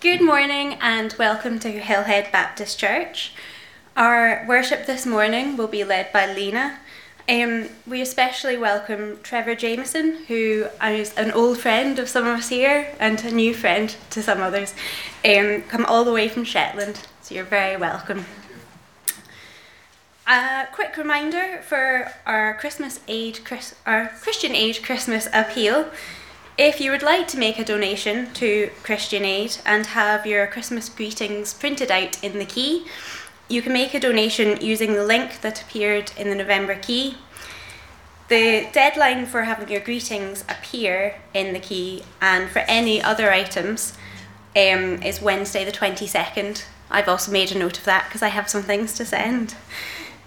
Good morning and welcome to Hillhead Baptist Church. Our worship this morning will be led by Lina. Um, we especially welcome Trevor Jameson, who is an old friend of some of us here and a new friend to some others, um, come all the way from Shetland, so you're very welcome. A quick reminder for our Christmas Aid, our Christian Aid Christmas appeal. If you would like to make a donation to Christian Aid and have your Christmas greetings printed out in the key, you can make a donation using the link that appeared in the November key. The deadline for having your greetings appear in the key and for any other items um, is Wednesday the 22nd. I've also made a note of that because I have some things to send.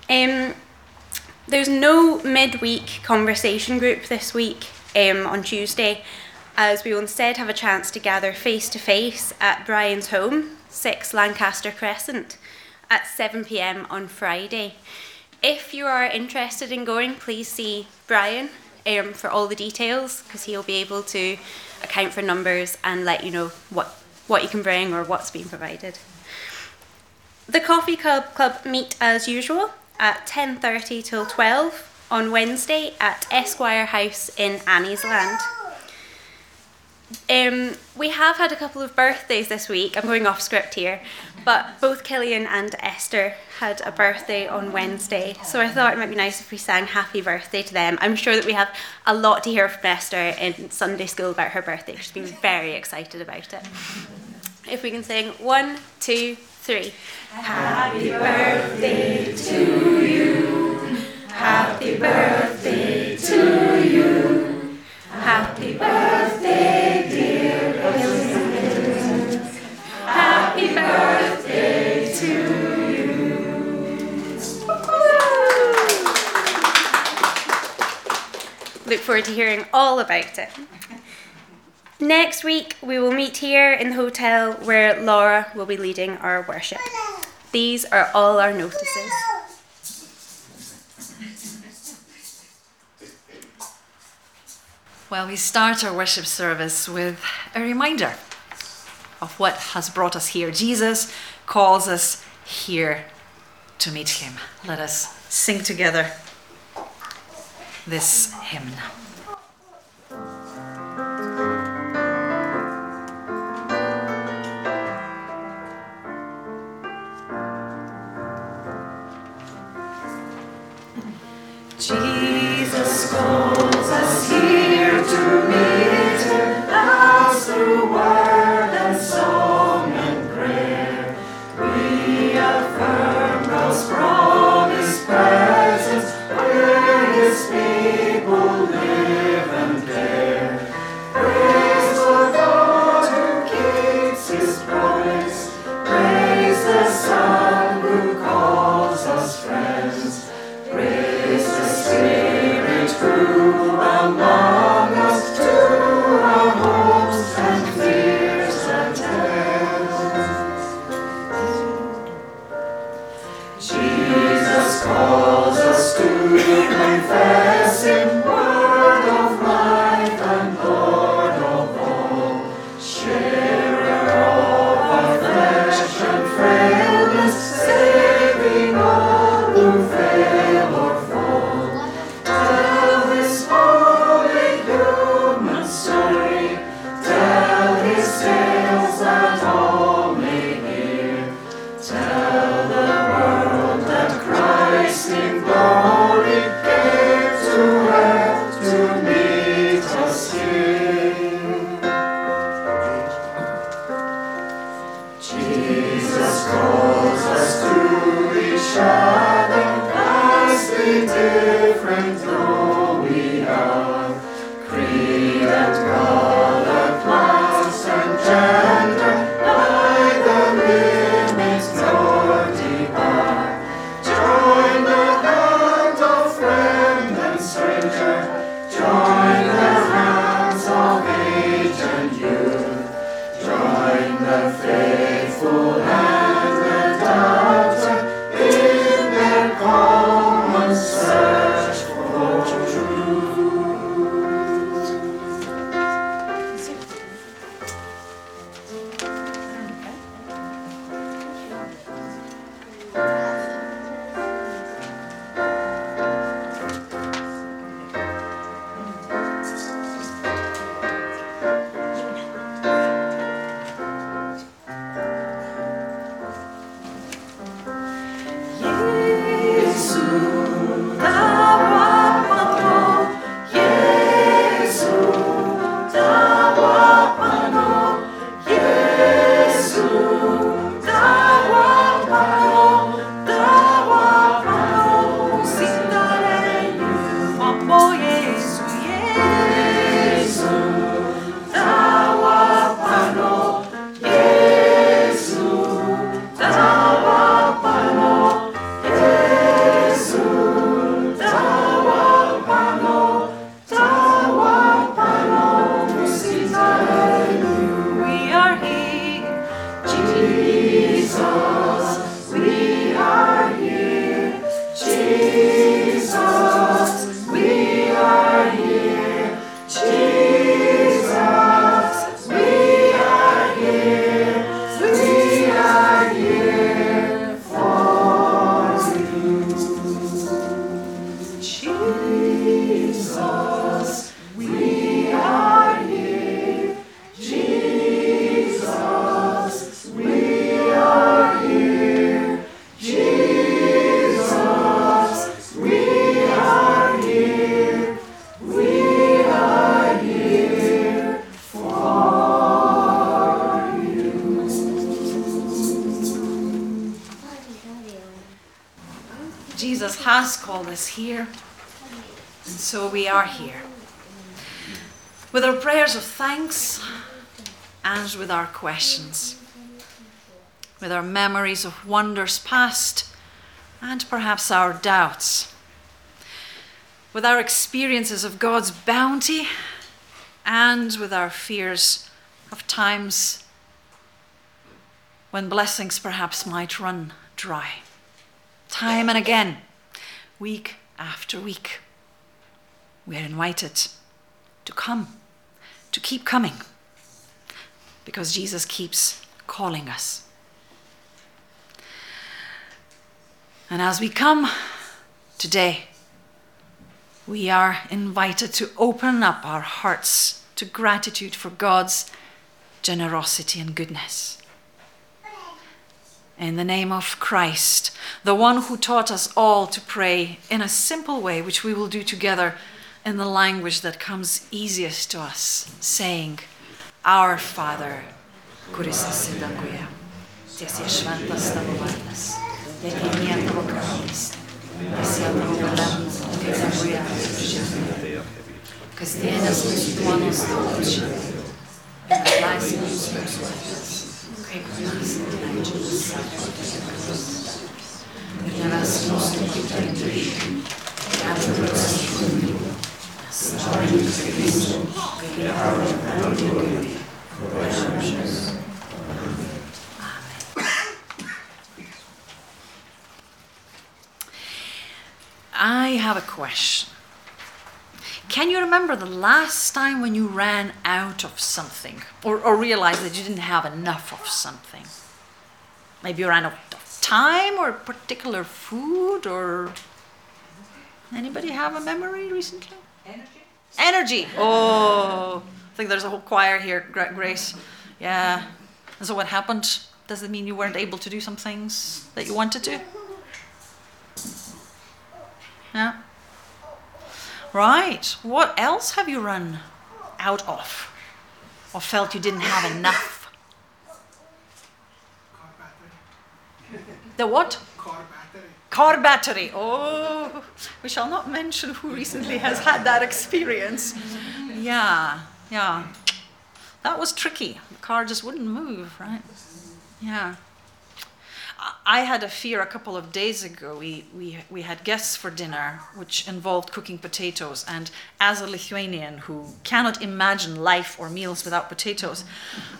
Um, there's no midweek conversation group this week um, on Tuesday, as we will instead have a chance to gather face to face at Brian's home, 6 Lancaster Crescent, at 7 pm on Friday. If you are interested in going, please see Brian um, for all the details because he'll be able to account for numbers and let you know what, what you can bring or what's being provided. The Coffee Club Club meet as usual at 10:30 till 12 on Wednesday at Esquire House in Anniesland. Um, we have had a couple of birthdays this week. I'm going off script here, but both Killian and Esther had a birthday on Wednesday, so I thought it might be nice if we sang happy birthday to them. I'm sure that we have a lot to hear from Esther in Sunday school about her birthday. She's been very excited about it. If we can sing one, two, three. Happy birthday to you. Happy birthday Look forward to hearing all about it. Next week, we will meet here in the hotel where Laura will be leading our worship. These are all our notices. Well, we start our worship service with a reminder of what has brought us here. Jesus calls us here to meet him. Let us sing together this hymn. Jesus so we are here. With our prayers of thanks and with our questions, with our memories of wonders past and perhaps our doubts, with our experiences of God's bounty and with our fears of times when blessings perhaps might run dry. Time and again, week after week, we are invited to come, to keep coming, because Jesus keeps calling us. And as we come today, we are invited to open up our hearts to gratitude for God's generosity and goodness. In the name of Christ, the one who taught us all to pray in a simple way, which we will do together in the language that comes easiest to us, saying, Our Father, kuris esi danguje, tiesie šventas tavo vardas, tėvynė tavo karalystė, teesie tavo valia, kaip danguje. Kasdienės mūsų duonos duok ir atleisk mūsų klaidas, kaip mes atleidžiame savo kaltininkams. Ir nevesk mūsų I have a question. Can you remember the last time when you ran out of something or, or realized that you didn't have enough of something? Maybe you ran out of time or particular food or. Anybody have a memory recently? Energy. Energy! Oh, I think there's a whole choir here, Gra- Grace. Yeah. And so what happened? Does it mean you weren't able to do some things that you wanted to? Yeah. Right. What else have you run out of? Or felt you didn't have enough? The what? Car battery. Oh, we shall not mention who recently has had that experience. Yeah, yeah. That was tricky. The car just wouldn't move, right? Yeah. I- had a fear a couple of days ago. We, we, we had guests for dinner, which involved cooking potatoes. And as a Lithuanian who cannot imagine life or meals without potatoes,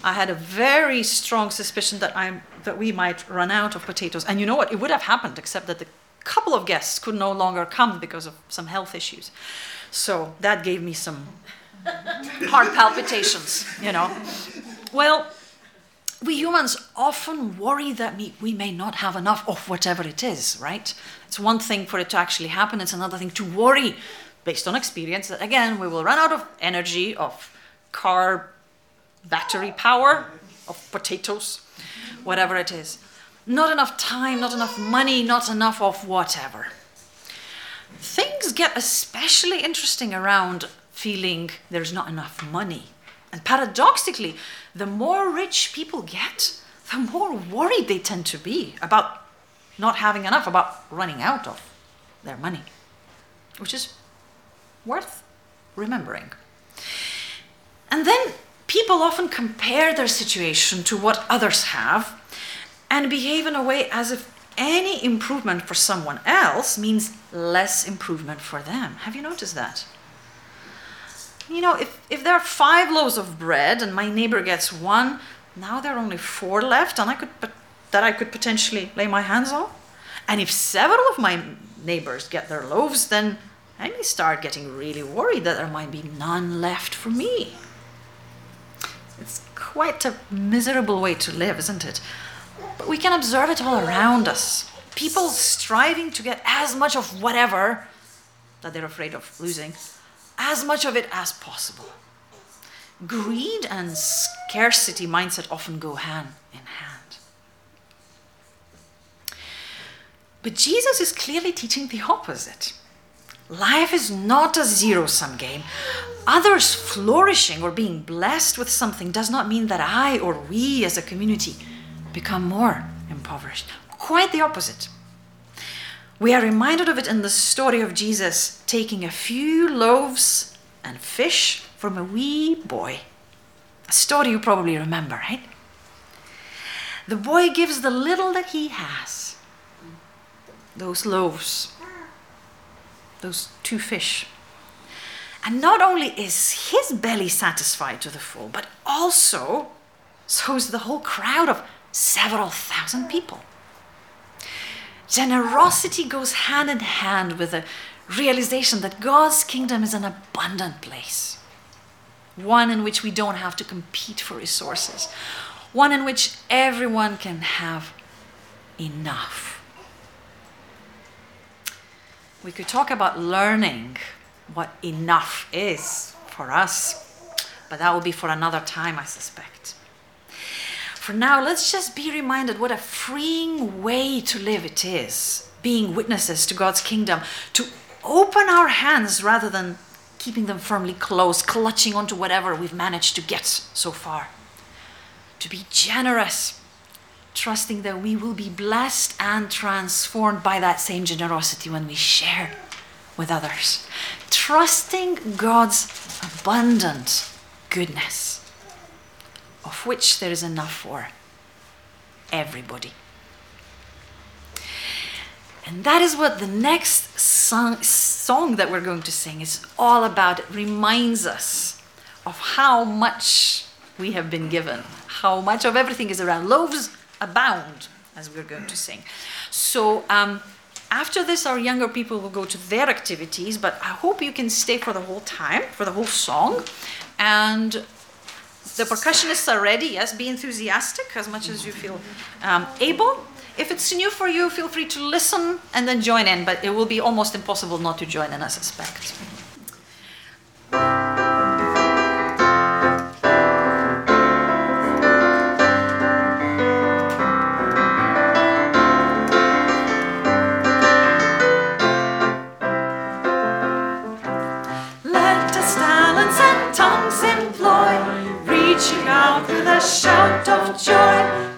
I had a very strong suspicion that, I'm, that we might run out of potatoes. And you know what? It would have happened, except that the couple of guests could no longer come because of some health issues. So that gave me some heart palpitations, you know. Well, we humans often worry that we, may not have enough of whatever it is, right? It's one thing for it to actually happen, it's another thing to worry based on experience that again we will run out of energy, of car battery power, of potatoes, whatever it is. Not enough time, not enough money, not enough of whatever. Things get especially interesting around feeling there's not enough money. And paradoxically, the more rich people get, the more worried they tend to be about not having enough, about running out of their money, which is worth remembering. And then people often compare their situation to what others have and behave in a way as if any improvement for someone else means less improvement for them. Have you noticed that? You know, if, if there are five loaves of bread and my neighbor gets one, now there are only four left and I could, that I could potentially lay my hands on. And if several of my neighbors get their loaves, then I may start getting really worried that there might be none left for me. It's quite a miserable way to live, isn't it? But we can observe it all around us. People striving to get as much of whatever that they're afraid of losing, as much of it as possible. Greed and scarcity mindset often go hand in hand. But Jesus is clearly teaching the opposite. Life is not a zero sum game. Others flourishing or being blessed with something does not mean that I or we as a community become more impoverished. Quite the opposite. We are reminded of it in the story of Jesus taking a few loaves and fish from a wee boy. A story you probably remember, right? The boy gives the little that he has those loaves, those two fish. And not only is his belly satisfied to the full, but also so is the whole crowd of several thousand people. Generosity goes hand in hand with the realization that God's kingdom is an abundant place, one in which we don't have to compete for resources, one in which everyone can have enough. We could talk about learning what enough is for us, but that will be for another time, I suspect. For now, let's just be reminded what a freeing way to live it is, being witnesses to God's kingdom, to open our hands rather than keeping them firmly closed, clutching onto whatever we've managed to get so far. To be generous, trusting that we will be blessed and transformed by that same generosity when we share with others. Trusting God's abundant goodness of which there is enough for everybody. And that is what the next song, song that we're going to sing is all about. It reminds us of how much we have been given, how much of everything is around. Loaves abound, as we're going to sing. So, um, after this, our younger people will go to their activities, but I hope you can stay for the whole time, for the whole song. And the percussionists are ready, yes, be enthusiastic as much as you feel um, able. If it's new for you, feel free to listen and then join in, but it will be almost impossible not to join in, I suspect. Talents and tongues employ, reaching out with a shout of joy.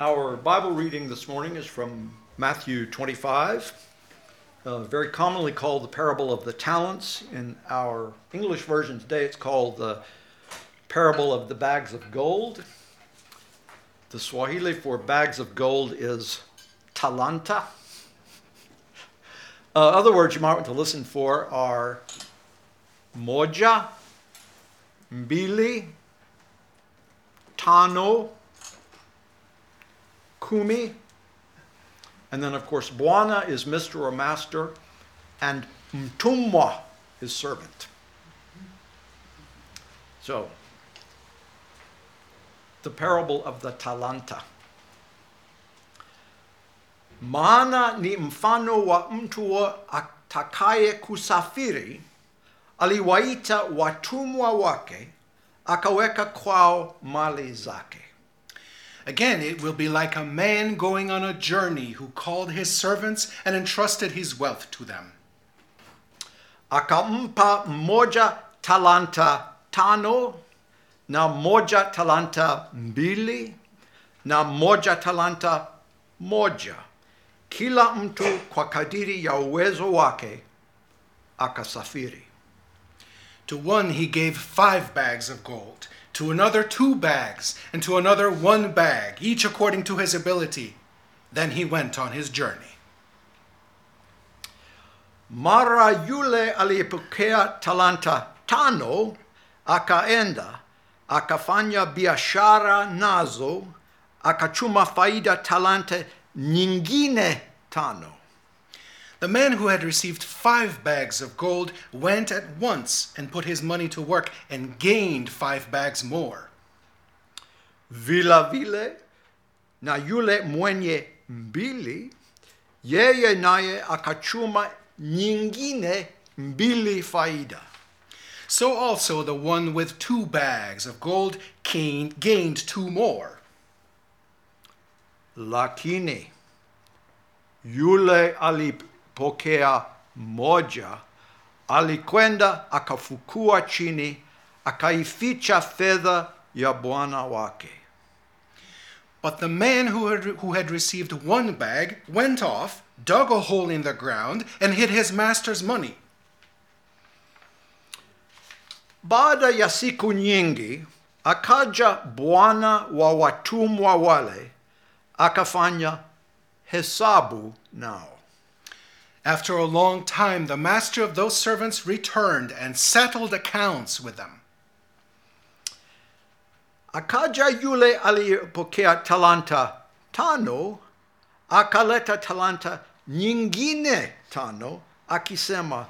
Our Bible reading this morning is from Matthew 25, uh, very commonly called the parable of the talents. In our English version today, it's called the parable of the bags of gold. The Swahili for bags of gold is talanta. Uh, other words you might want to listen for are moja, mbili, tano, kumi. And then, of course, Bwana is Mr. or Master, and Mtumwa is servant. So, the parable of the talanta. Maana ni mfano wa mtu atakaye kusafiri, aliwaita watumwa wake, akaweka kwao mali zake. Again, it will be like a man going on a journey who called his servants and entrusted his wealth to them. akampa moja talanta tano na moja talanta mbili na moja talanta moja kila mtu kwa kadiri ya uwezo wake akasafiri To one he gave five bags of gold, to another two bags, and to another one bag, each according to his ability. Then he went on his journey. mara yule aliyepokea talanta tano akaenda akafanya biashara nazo akachuma faida talanta nyingine tano The man who had received five bags of gold went at once and put his money to work and gained five bags more. vila vile na yule mwenye mbili yeye naye akachuma nyingine mbili faida So also the one with two bags of gold gained, gained two more. lakini yule alipokea moja alikwenda akafukua chini akaificha fedha ya bwana wake But the man who had, who had received one bag went off, dug a hole in the ground, and hid his master's money. baada ya siku nyingi akaja bwana wa watumwa wale akafanya hesabu nao After a long time, the master of those servants returned and settled accounts with them. akaja yule aliyepokea talanta tano akaleta talanta nyingine tano akisema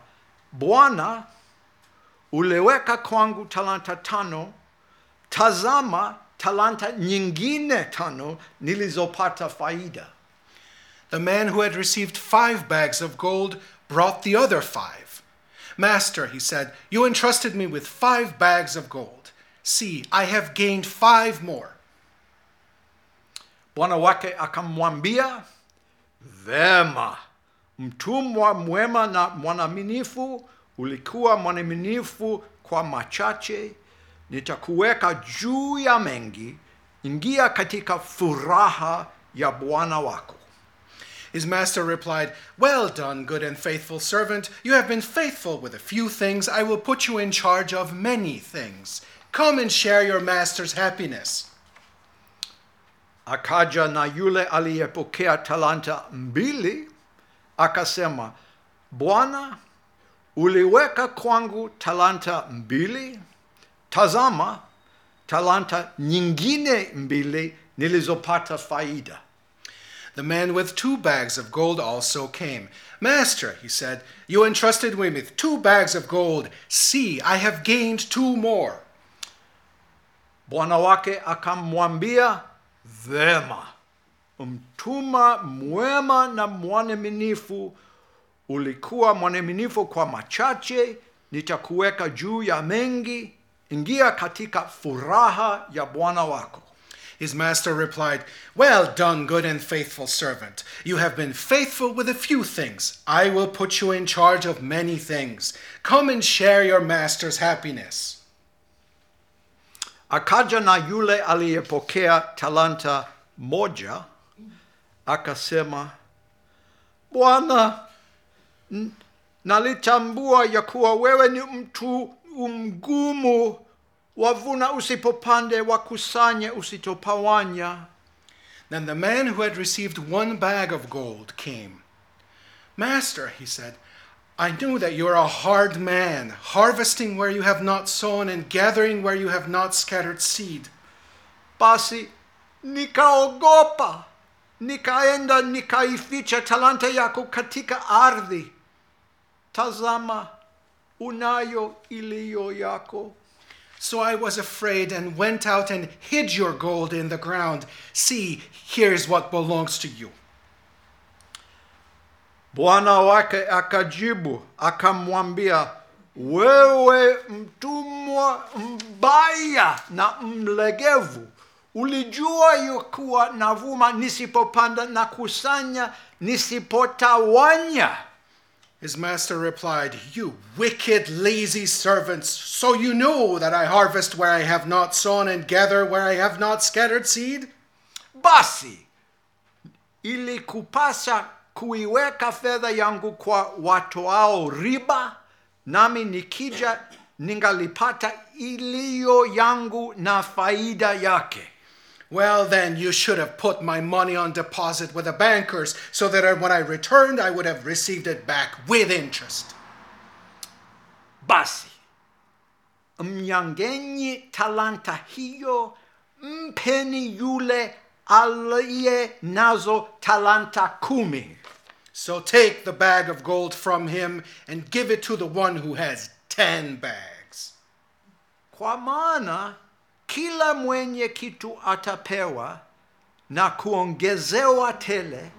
bwana uliweka kwangu talanta tano tazama talanta nyingine tano nilizopata faida The man who had received five bags of gold brought the other five. Master, he said, you entrusted me with five bags of gold. See, I have gained five more. bwana wake akamwambia vema mtumwa mwema na mwanaminifu ulikuwa mwanaminifu kwa machache nitakuweka juu ya mengi ingia katika furaha ya bwana wako His master replied, Well done, good and faithful servant. You have been faithful with a few things. I will put you in charge of many things. Come and share your master's happiness. akaja na yule aliyepokea talanta mbili akasema bwana uliweka kwangu talanta mbili tazama talanta nyingine mbili nilizopata faida The man with two bags of gold also came. Master, he said, you entrusted me with two bags of gold. See, I have gained two more. bwana wake akamwambia vema mtuma mwema na mwanaminifu ulikuwa mwanaminifu kwa machache nitakuweka juu ya mengi ingia katika furaha ya bwana wako His master replied, Well done, good and faithful servant. You have been faithful with a few things. I will put you in charge of many things. Come and share your master's happiness. akaja na yule aliyepokea talanta moja akasema bwana nalitambua ya kuwa wewe ni mtu mgumu wavuna usipopande wakusanye usitopawanya Then the man who had received one bag of gold came. Master, he said, I knew that you are a hard man, harvesting where you have not sown and gathering where you have not scattered seed. basi nikaogopa nikaenda nikaificha talanta yako katika ardhi tazama unayo iliyo yako So I was afraid and went out and hid your gold in the ground. See, here's what belongs to you. Bwana wake akajibu akamwambia, wewe mtumwa mbaya na mlegevu, ulijua yakuwa navuma nisipopanda na kusanya nisipotawanya. His master replied, You wicked, lazy servants, so you know that I harvest where I have not sown and gather where I have not scattered seed? Basi ili kupasa kuiweka fedha yangu kwa watoao riba, nami nikija ningalipata iliyo yangu na faida yake. Well, then, you should have put my money on deposit with the bankers so that when I returned, I would have received it back with interest. Basi mnyang'enyi talanta hiyo, mpeni yule aliye nazo talanta kumi. So take the bag of gold from him and give it to the one who has ten bags. Kwa maana kila mwenye kitu atapewa na kuongezewa tele,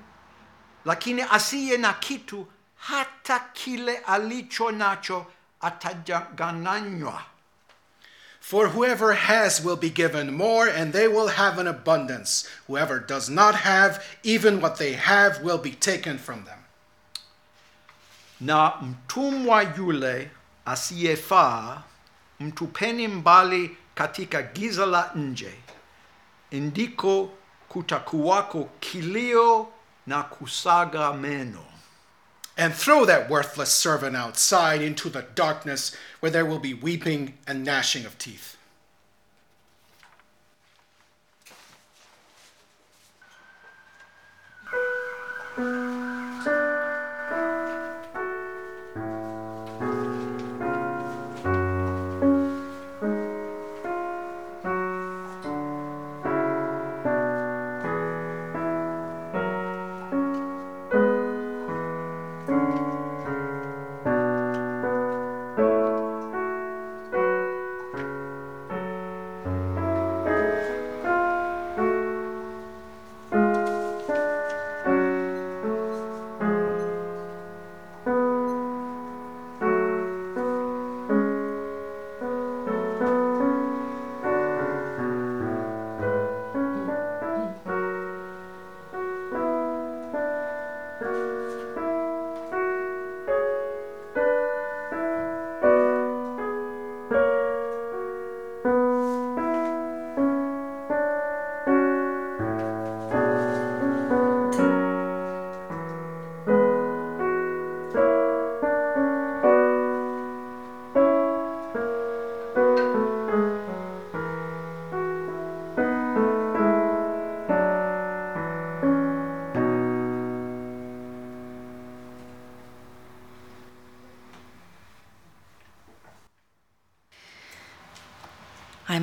lakini asiye na kitu, hata kile alicho nacho atajaganywa. For whoever has will be given more, and they will have an abundance. Whoever does not have, even what they have will be taken from them. Na mtumwa yule asiyefaa mtupeni mbali katika giza la nje, ndiko kutakuwako kilio na kusaga meno. And throw that worthless servant outside into the darkness where there will be weeping and gnashing of teeth.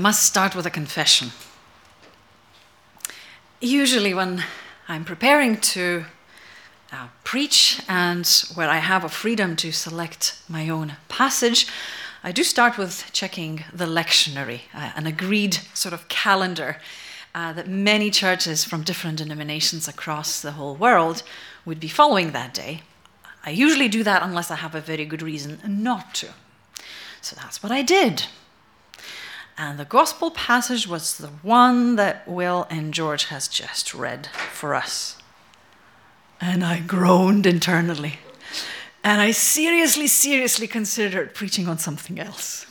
Must start with a confession. Usually, when I'm preparing to uh, preach and where I have a freedom to select my own passage, I do start with checking the lectionary, uh, an agreed sort of calendar uh, that many churches from different denominations across the whole world would be following that day. I usually do that unless I have a very good reason not to. So that's what I did. And the gospel passage was the one that Will and George has just read for us. And I groaned internally. And I seriously, seriously considered preaching on something else.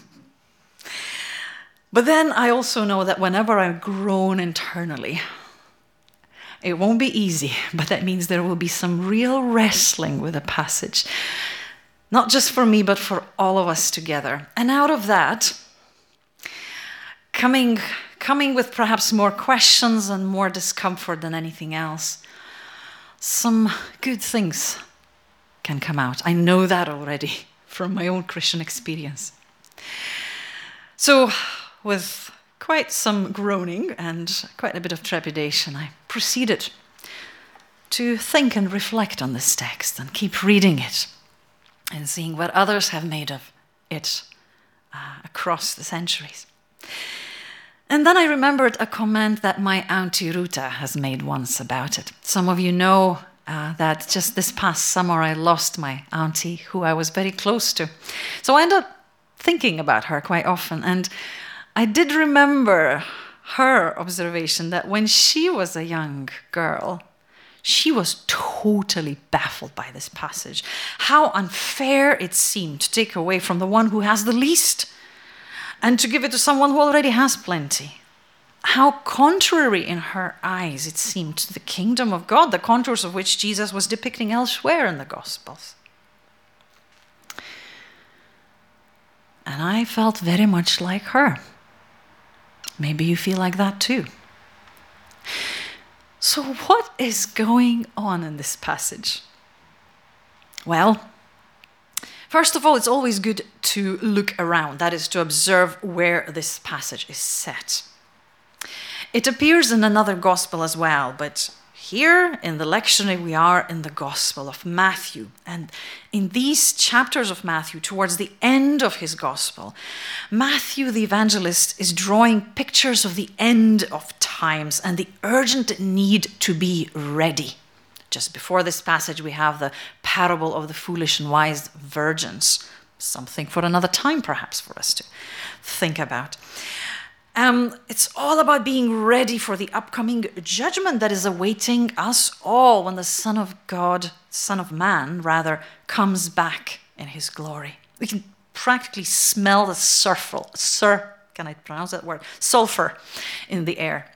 But then I also know that whenever I groan internally, it won't be easy, but that means there will be some real wrestling with a passage. Not just for me, but for all of us together. And out of that, coming, coming with perhaps more questions and more discomfort than anything else, some good things can come out. I know that already from my own Christian experience. So, with quite some groaning and quite a bit of trepidation, I proceeded to think and reflect on this text and keep reading it and seeing what others have made of it uh, across the centuries. And then I remembered a comment that my Auntie Ruta has made once about it. Some of you know uh, that just this past summer I lost my auntie, who I was very close to. So I ended up thinking about her quite often. And I did remember her observation that when she was a young girl, she was totally baffled by this passage. How unfair it seemed to take away from the one who has the least and to give it to someone who already has plenty. How contrary in her eyes it seemed to the kingdom of God, the contours of which Jesus was depicting elsewhere in the Gospels. And I felt very much like her. Maybe you feel like that too. So, what is going on in this passage? Well, first of all, it's always good to look around, that is, to observe where this passage is set. It appears in another gospel as well, but here in the lectionary, we are in the Gospel of Matthew. And in these chapters of Matthew, towards the end of his Gospel, Matthew the evangelist is drawing pictures of the end of times and the urgent need to be ready. Just before this passage, we have the parable of the foolish and wise virgins, something for another time, perhaps, for us to think about. Um, it's all about being ready for the upcoming judgment that is awaiting us all when the Son of God, Son of Man, rather, comes back in his glory. We can practically smell the sulfur, sur, can I pronounce that word? Sulfur in the air.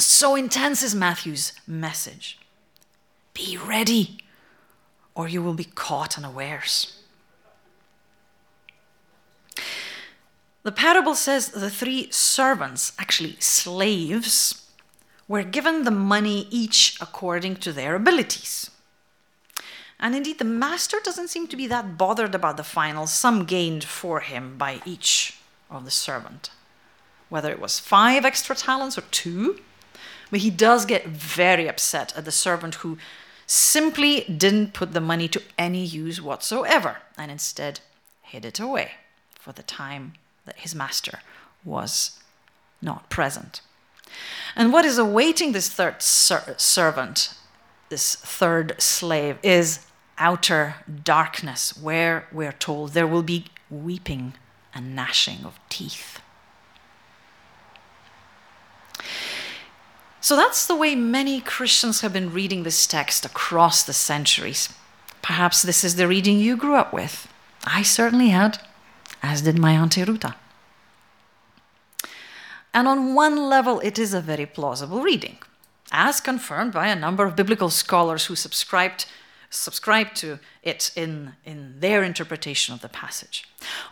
So intense is Matthew's message. Be ready, or you will be caught unawares. The parable says the three servants, actually slaves, were given the money each according to their abilities. And indeed, the master doesn't seem to be that bothered about the final sum gained for him by each of the servant, whether it was five extra talents or two. But he does get very upset at the servant who simply didn't put the money to any use whatsoever and instead hid it away for the time that his master was not present. And what is awaiting this third ser- servant, this third slave, is outer darkness, where we're told there will be weeping and gnashing of teeth. So that's the way many Christians have been reading this text across the centuries. Perhaps this is the reading you grew up with. I certainly had as did my Auntie Ruta. And on one level, it is a very plausible reading, as confirmed by a number of biblical scholars who subscribed, subscribed to it in, in their interpretation of the passage.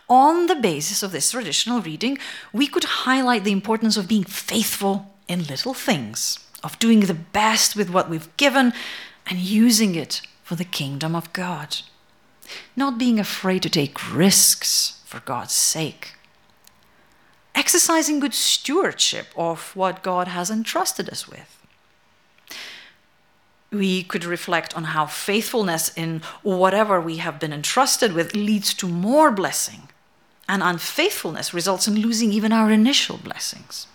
On the basis of this traditional reading, we could highlight the importance of being faithful in little things, of doing the best with what we've given and using it for the kingdom of God. Not being afraid to take risks for God's sake. Exercising good stewardship of what God has entrusted us with. We could reflect on how faithfulness in whatever we have been entrusted with leads to more blessing, and unfaithfulness results in losing even our initial blessings.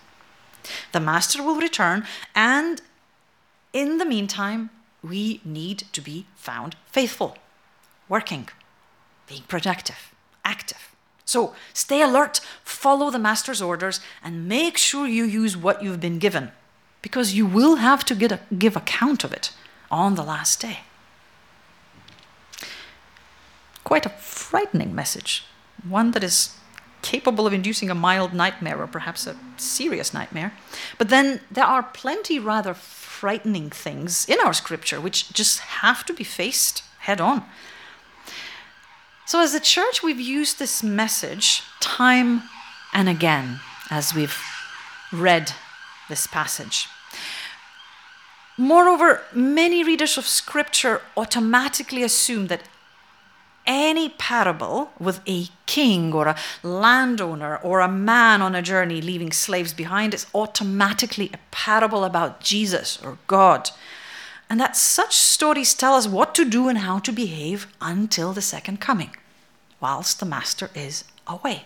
The Master will return, and in the meantime, we need to be found faithful, working, being productive, active. So stay alert, follow the master's orders, and make sure you use what you've been given, because you will have to a, give account of it on the last day. Quite a frightening message, one that is capable of inducing a mild nightmare or perhaps a serious nightmare. But then there are plenty rather frightening things in our scripture which just have to be faced head on. So, as a church, we've used this message time and again as we've read this passage. Moreover, many readers of Scripture automatically assume that any parable with a king or a landowner or a man on a journey leaving slaves behind is automatically a parable about Jesus or God. And that such stories tell us what to do and how to behave until the second coming, whilst the master is away.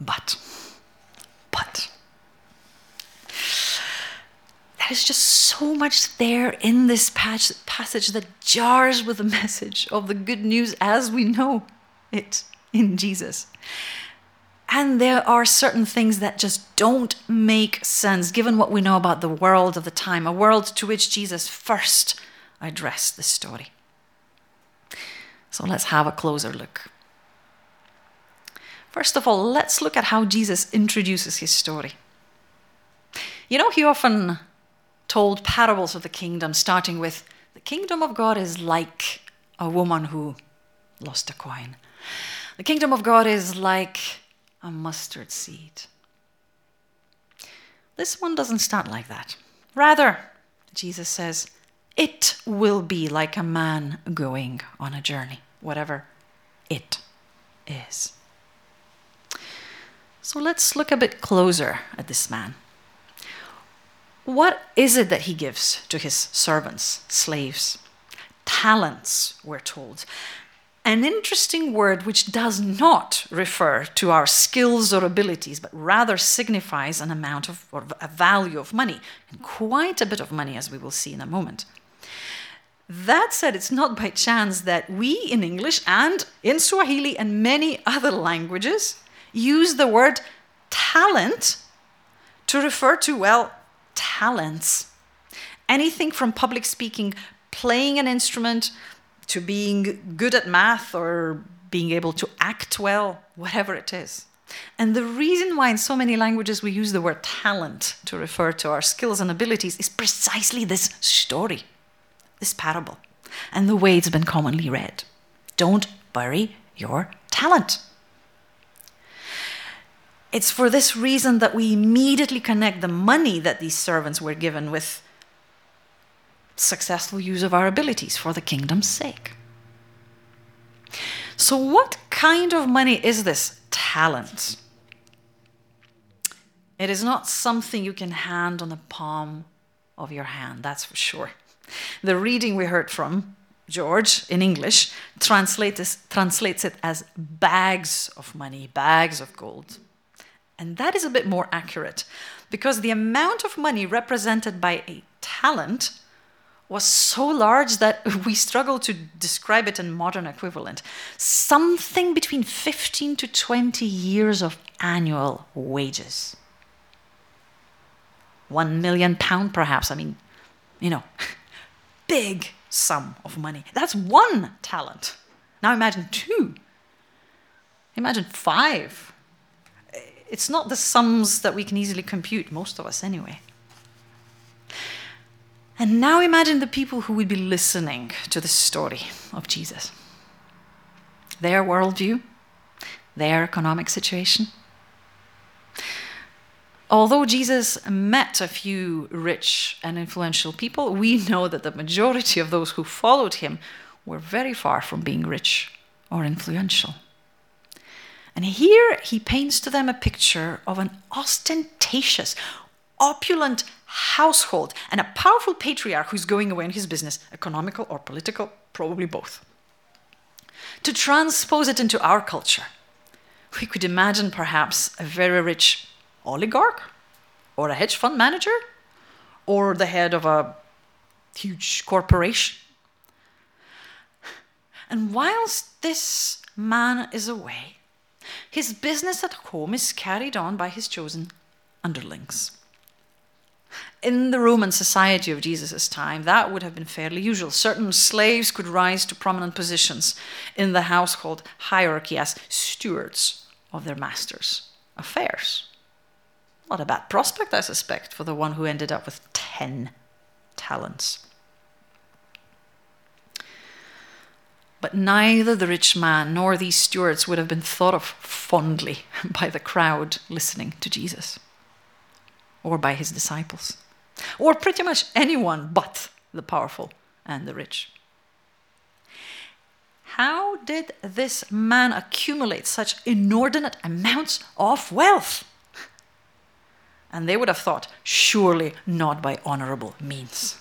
But, there is just so much there in this passage that jars with the message of the good news as we know it in Jesus. And there are certain things that just don't make sense given what we know about the world of the time, a world to which Jesus first addressed the story. So let's have a closer look. First of all, let's look at how Jesus introduces his story. You know, he often told parables of the kingdom, starting with The kingdom of God is like a woman who lost a coin. The kingdom of God is like a mustard seed. This one doesn't start like that. Rather, Jesus says, it will be like a man going on a journey, whatever it is. So let's look a bit closer at this man. What is it that he gives to his servants, slaves? Talents, we're told. An interesting word which does not refer to our skills or abilities, but rather signifies an amount of, or a value of money, and quite a bit of money, as we will see in a moment. That said, it's not by chance that we in English and in Swahili and many other languages use the word talent to refer to, well, talents. Anything from public speaking, playing an instrument, to being good at math or being able to act well, whatever it is. And the reason why in so many languages we use the word talent to refer to our skills and abilities is precisely this story, this parable, and the way it's been commonly read. Don't bury your talent. It's for this reason that we immediately connect the money that these servants were given with successful use of our abilities for the kingdom's sake. So, what kind of money is this talent? It is not something you can hand on the palm of your hand, that's for sure. The reading we heard from George in English translates, translates it as bags of money, bags of gold. And that is a bit more accurate because the amount of money represented by a talent was so large that we struggle to describe it in modern equivalent. Something between 15 to 20 years of annual wages. One million pound, perhaps. I mean, you know, big sum of money. That's one talent. Now imagine two. Imagine five it's not the sums that we can easily compute, most of us anyway. And now imagine the people who would be listening to the story of Jesus. Their worldview, their economic situation. Although Jesus met a few rich and influential people, we know that the majority of those who followed him were very far from being rich or influential. And here he paints to them a picture of an ostentatious, opulent household and a powerful patriarch who's going away on his business, economical or political, probably both. To transpose it into our culture, we could imagine perhaps a very rich oligarch or a hedge fund manager or the head of a huge corporation. And whilst this man is away, his business at home is carried on by his chosen underlings. In the Roman society of Jesus' time, that would have been fairly usual. Certain slaves could rise to prominent positions in the household hierarchy as stewards of their master's affairs. Not a bad prospect, I suspect, for the one who ended up with 10 talents. But neither the rich man nor these stewards would have been thought of fondly by the crowd listening to Jesus, or by his disciples, or pretty much anyone but the powerful and the rich. How did this man accumulate such inordinate amounts of wealth? And they would have thought, surely not by honorable means.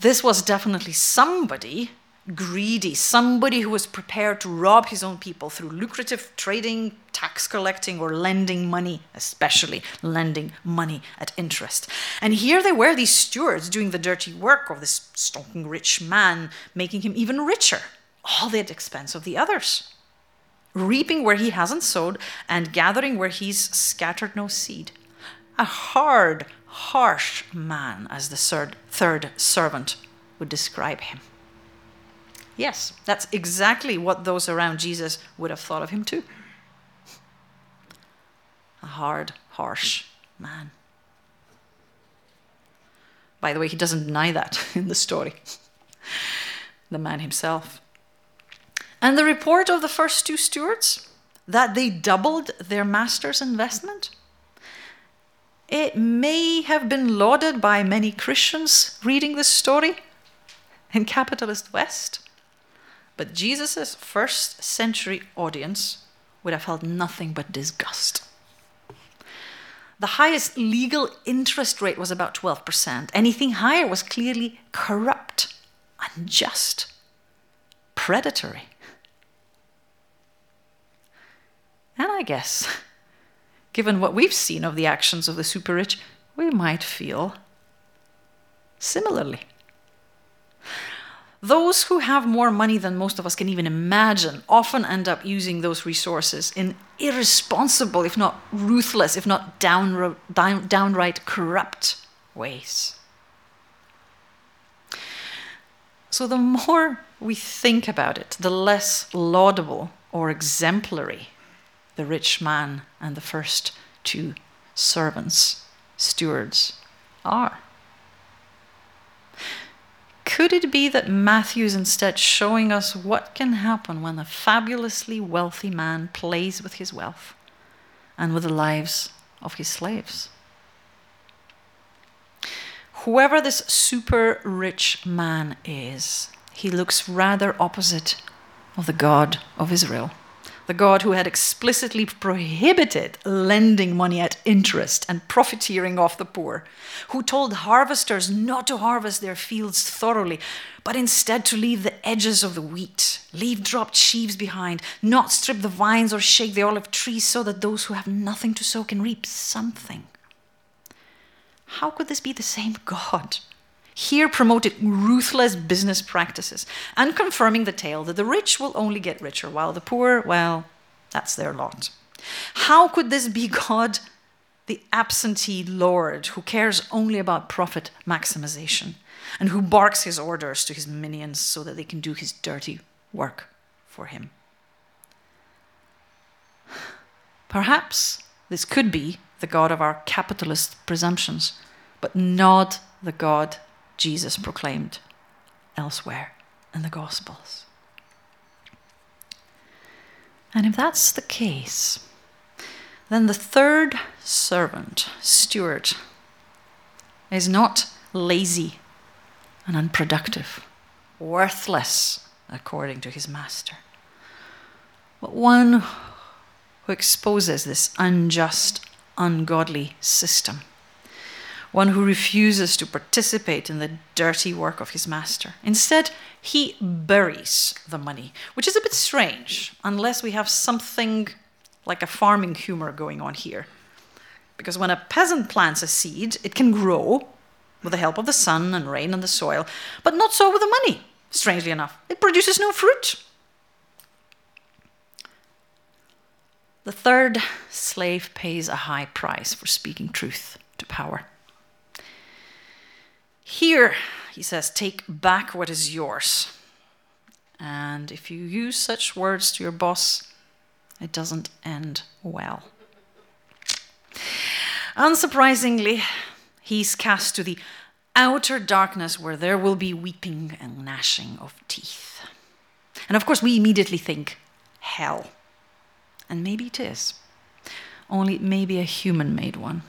This was definitely somebody greedy, somebody who was prepared to rob his own people through lucrative trading, tax collecting, or lending money, especially lending money at interest. And here they were, these stewards, doing the dirty work of this stonking rich man, making him even richer, all at the expense of the others. Reaping where he hasn't sowed and gathering where he's scattered no seed. A hard, harsh man, as the third, third servant would describe him. Yes, that's exactly what those around Jesus would have thought of him too. A hard, harsh man. By the way, he doesn't deny that in the story. the man himself. And the report of the first two stewards that they doubled their master's investment. It may have been lauded by many Christians reading this story in capitalist West. But Jesus' first century audience would have felt nothing but disgust. The highest legal interest rate was about 12%. Anything higher was clearly corrupt, unjust, predatory. And I guess, given what we've seen of the actions of the super rich, we might feel similarly. Those who have more money than most of us can even imagine often end up using those resources in irresponsible, if not ruthless, if not downright, down, downright corrupt ways. So, the more we think about it, the less laudable or exemplary the rich man and the first two servants, stewards, are. Could it be that Matthew is instead showing us what can happen when a fabulously wealthy man plays with his wealth and with the lives of his slaves? Whoever this super rich man is, he looks rather opposite of the God of Israel the God who had explicitly prohibited lending money at interest and profiteering off the poor, who told harvesters not to harvest their fields thoroughly, but instead to leave the edges of the wheat, leave dropped sheaves behind, not strip the vines or shake the olive trees, so that those who have nothing to sow can reap something. How could this be the same God? Here promoting ruthless business practices and confirming the tale that the rich will only get richer while the poor, well, that's their lot. How could this be God, the absentee Lord, who cares only about profit maximization and who barks his orders to his minions so that they can do his dirty work for him? Perhaps this could be the God of our capitalist presumptions, but not the God Jesus proclaimed elsewhere in the Gospels. And if that's the case, then the third servant, steward, is not lazy and unproductive, worthless according to his master, but one who exposes this unjust, ungodly system one who refuses to participate in the dirty work of his master. Instead, he buries the money, which is a bit strange, unless we have something like a farming humor going on here. Because when a peasant plants a seed, it can grow with the help of the sun and rain and the soil, but not so with the money, strangely enough. It produces no fruit. The third slave pays a high price for speaking truth to power. Here, he says, take back what is yours. And if you use such words to your boss, it doesn't end well. Unsurprisingly, he's cast to the outer darkness where there will be weeping and gnashing of teeth. And of course, we immediately think hell. And maybe it is, only it may be a human made one.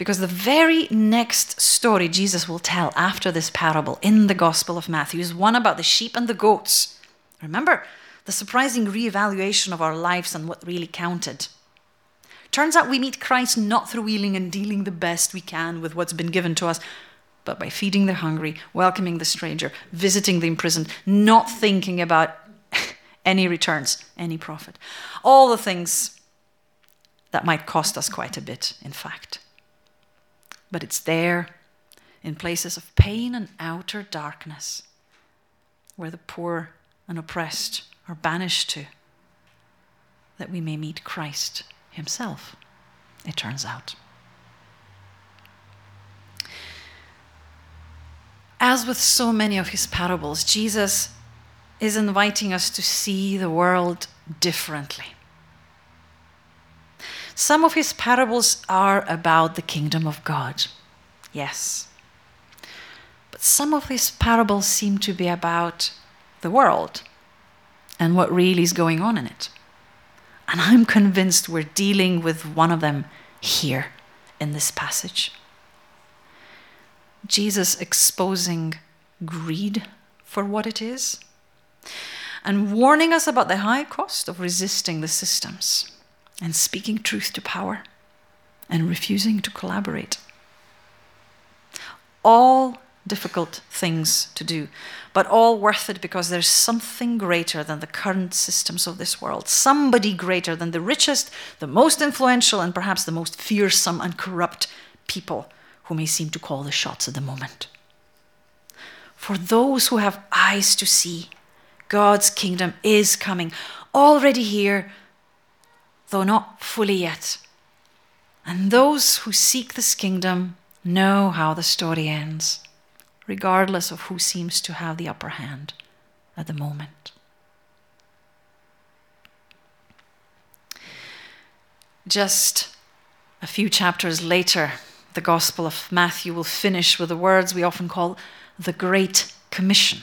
Because the very next story Jesus will tell after this parable in the Gospel of Matthew is one about the sheep and the goats. Remember the surprising reevaluation of our lives and what really counted. Turns out we meet Christ not through wheeling and dealing the best we can with what's been given to us, but by feeding the hungry, welcoming the stranger, visiting the imprisoned, not thinking about any returns, any profit. All the things that might cost us quite a bit, in fact. But it's there in places of pain and outer darkness where the poor and oppressed are banished to that we may meet Christ Himself, it turns out. As with so many of His parables, Jesus is inviting us to see the world differently. Some of his parables are about the kingdom of God, yes. But some of his parables seem to be about the world and what really is going on in it. And I'm convinced we're dealing with one of them here in this passage. Jesus exposing greed for what it is and warning us about the high cost of resisting the systems and speaking truth to power and refusing to collaborate. All difficult things to do, but all worth it because there's something greater than the current systems of this world, somebody greater than the richest, the most influential, and perhaps the most fearsome and corrupt people who may seem to call the shots at the moment. For those who have eyes to see, God's kingdom is coming, already here, though not fully yet. And those who seek this kingdom know how the story ends, regardless of who seems to have the upper hand at the moment. Just a few chapters later, the Gospel of Matthew will finish with the words we often call the Great Commission.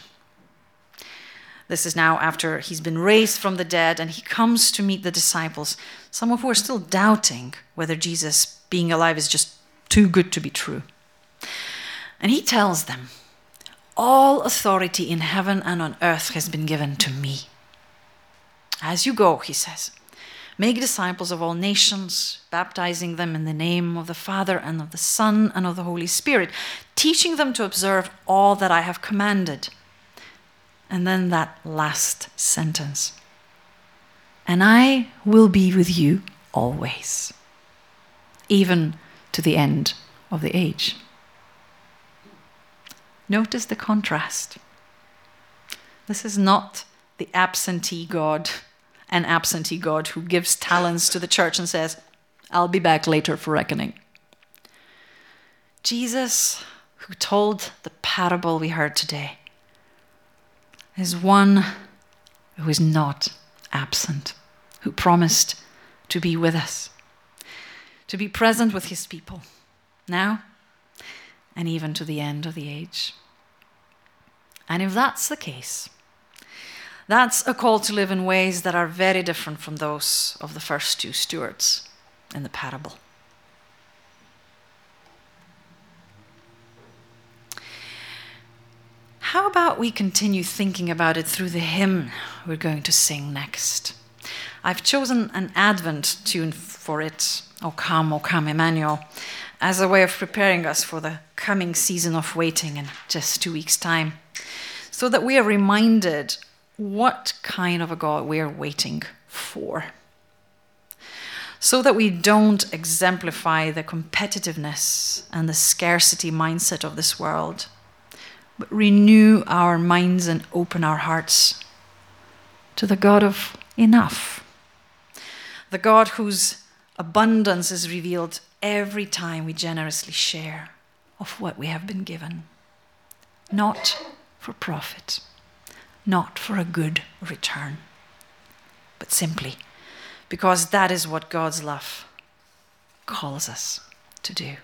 This is now after he's been raised from the dead and he comes to meet the disciples, some of who are still doubting whether Jesus being alive is just too good to be true. And he tells them, All authority in heaven and on earth has been given to me. As you go, he says, make disciples of all nations, baptizing them in the name of the Father and of the Son and of the Holy Spirit, teaching them to observe all that I have commanded. And then that last sentence. And I will be with you always, even to the end of the age. Notice the contrast. This is not the absentee God, an absentee God who gives talents to the church and says, I'll be back later for reckoning. Jesus, who told the parable we heard today, is one who is not absent, who promised to be with us, to be present with his people, now and even to the end of the age. And if that's the case, that's a call to live in ways that are very different from those of the first two stewards in the parable. How about we continue thinking about it through the hymn we're going to sing next? I've chosen an Advent tune for it, O come, O come, Emmanuel, as a way of preparing us for the coming season of waiting in just two weeks' time, so that we are reminded what kind of a God we are waiting for. So that we don't exemplify the competitiveness and the scarcity mindset of this world but renew our minds and open our hearts to the God of enough, the God whose abundance is revealed every time we generously share of what we have been given, not for profit, not for a good return, but simply because that is what God's love calls us to do.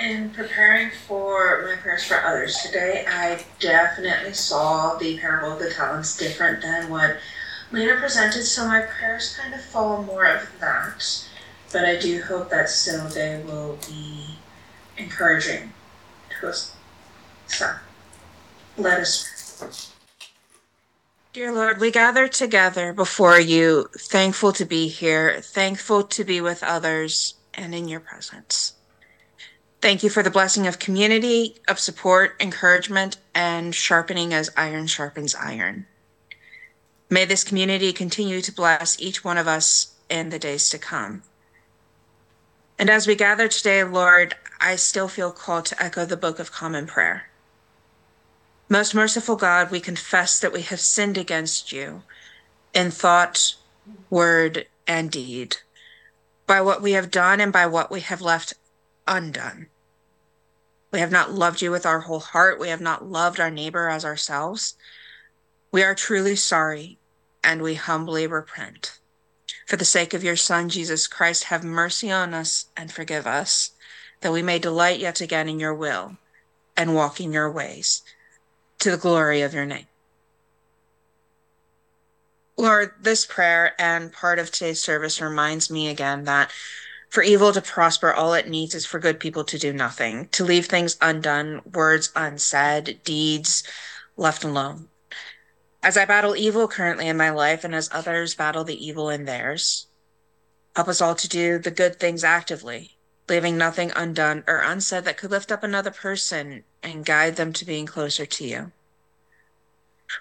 In preparing for my prayers for others today, I definitely saw the parable of the talents different than what Lina presented, so my prayers kind of follow more of that. But I do hope that still they will be encouraging to us. So, let us. Dear Lord, we gather together before you, thankful to be here, thankful to be with others, and in your presence. Thank you for the blessing of community, of support, encouragement, and sharpening as iron sharpens iron. May this community continue to bless each one of us in the days to come. And as we gather today, Lord, I still feel called to echo the Book of Common Prayer. Most merciful God, we confess that we have sinned against you in thought, word, and deed, by what we have done and by what we have left undone. We have not loved you with our whole heart. We have not loved our neighbor as ourselves. We are truly sorry and we humbly repent. For the sake of your Son, Jesus Christ, have mercy on us and forgive us, that we may delight yet again in your will and walk in your ways to the glory of your name. Lord, this prayer and part of today's service reminds me again that for evil to prosper, all it needs is for good people to do nothing, to leave things undone, words unsaid, deeds left alone. As I battle evil currently in my life and as others battle the evil in theirs, help us all to do the good things actively, leaving nothing undone or unsaid that could lift up another person and guide them to being closer to you.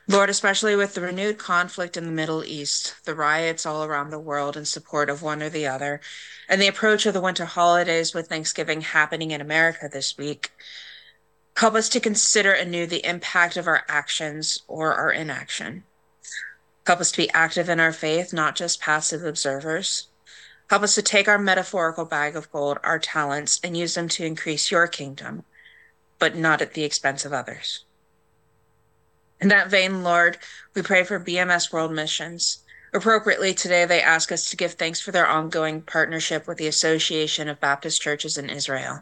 Lord, especially with the renewed conflict in the Middle East, the riots all around the world in support of one or the other, and the approach of the winter holidays with Thanksgiving happening in America this week, help us to consider anew the impact of our actions or our inaction. Help us to be active in our faith, not just passive observers. Help us to take our metaphorical bag of gold, our talents, and use them to increase your kingdom, but not at the expense of others. In that vein, Lord, we pray for BMS World Missions. Appropriately, today they ask us to give thanks for their ongoing partnership with the Association of Baptist Churches in Israel.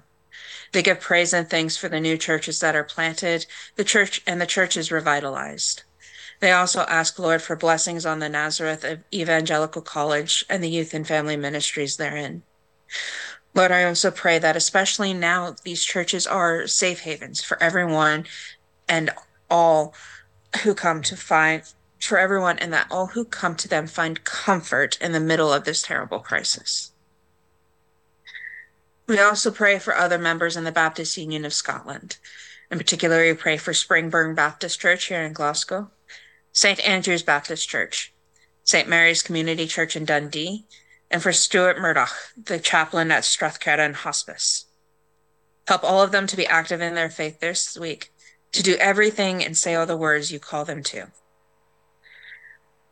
They give praise and thanks for the new churches that are planted, the church and the churches revitalized. They also ask Lord for blessings on the Nazareth Evangelical College and the youth and family ministries therein. Lord, I also pray that especially now these churches are safe havens for everyone and all who come to find for everyone and that all who come to them find comfort in the middle of this terrible crisis. We also pray for other members in the Baptist Union of Scotland. In particular, we pray for Springburn Baptist Church here in Glasgow, St. Andrew's Baptist Church, St. Mary's Community Church in Dundee, and for Stuart Murdoch, the chaplain at Strathcarron Hospice. Help all of them to be active in their faith this week, to do everything and say all the words you call them to.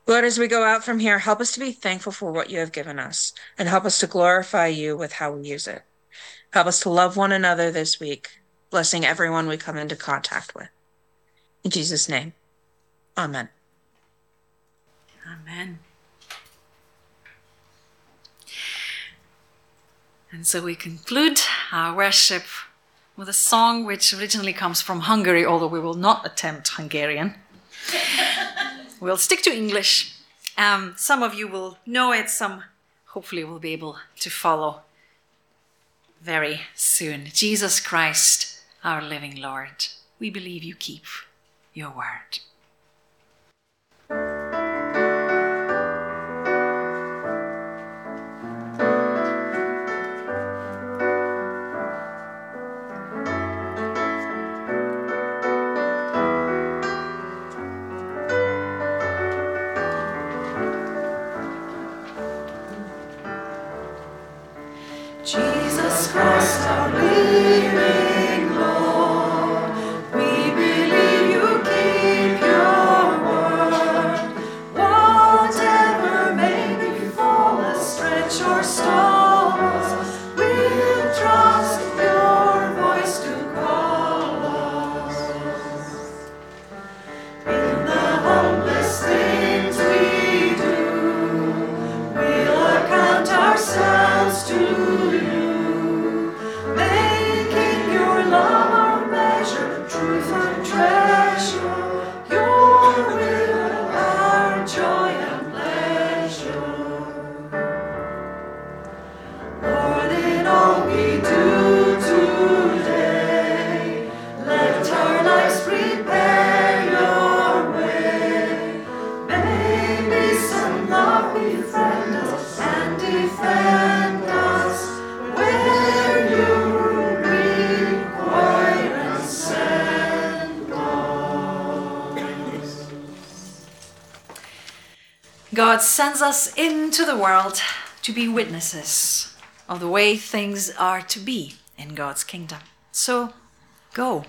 Lord, as we go out from here, help us to be thankful for what you have given us and help us to glorify you with how we use it. Help us to love one another this week, blessing everyone we come into contact with. In Jesus' name, amen. Amen. And so we conclude our worship with a song which originally comes from Hungary, although we will not attempt Hungarian. we'll stick to English. Um, some of you will know it, some hopefully will be able to follow very soon. Jesus Christ, our living Lord, we believe you keep your word. Us into the world to be witnesses of the way things are to be in God's kingdom. So go.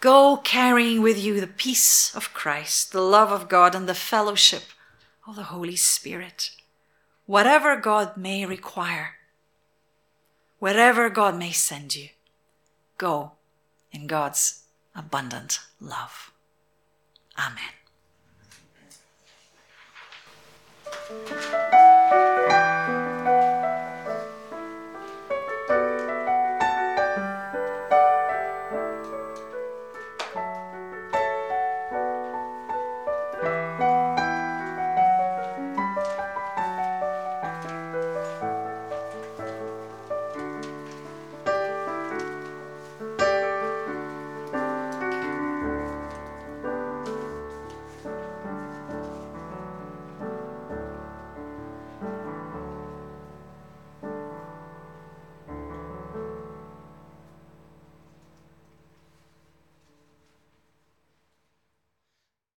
Go carrying with you the peace of Christ, the love of God, and the fellowship of the Holy Spirit. Whatever God may require, wherever God may send you, go in God's abundant love. Amen. Thank you.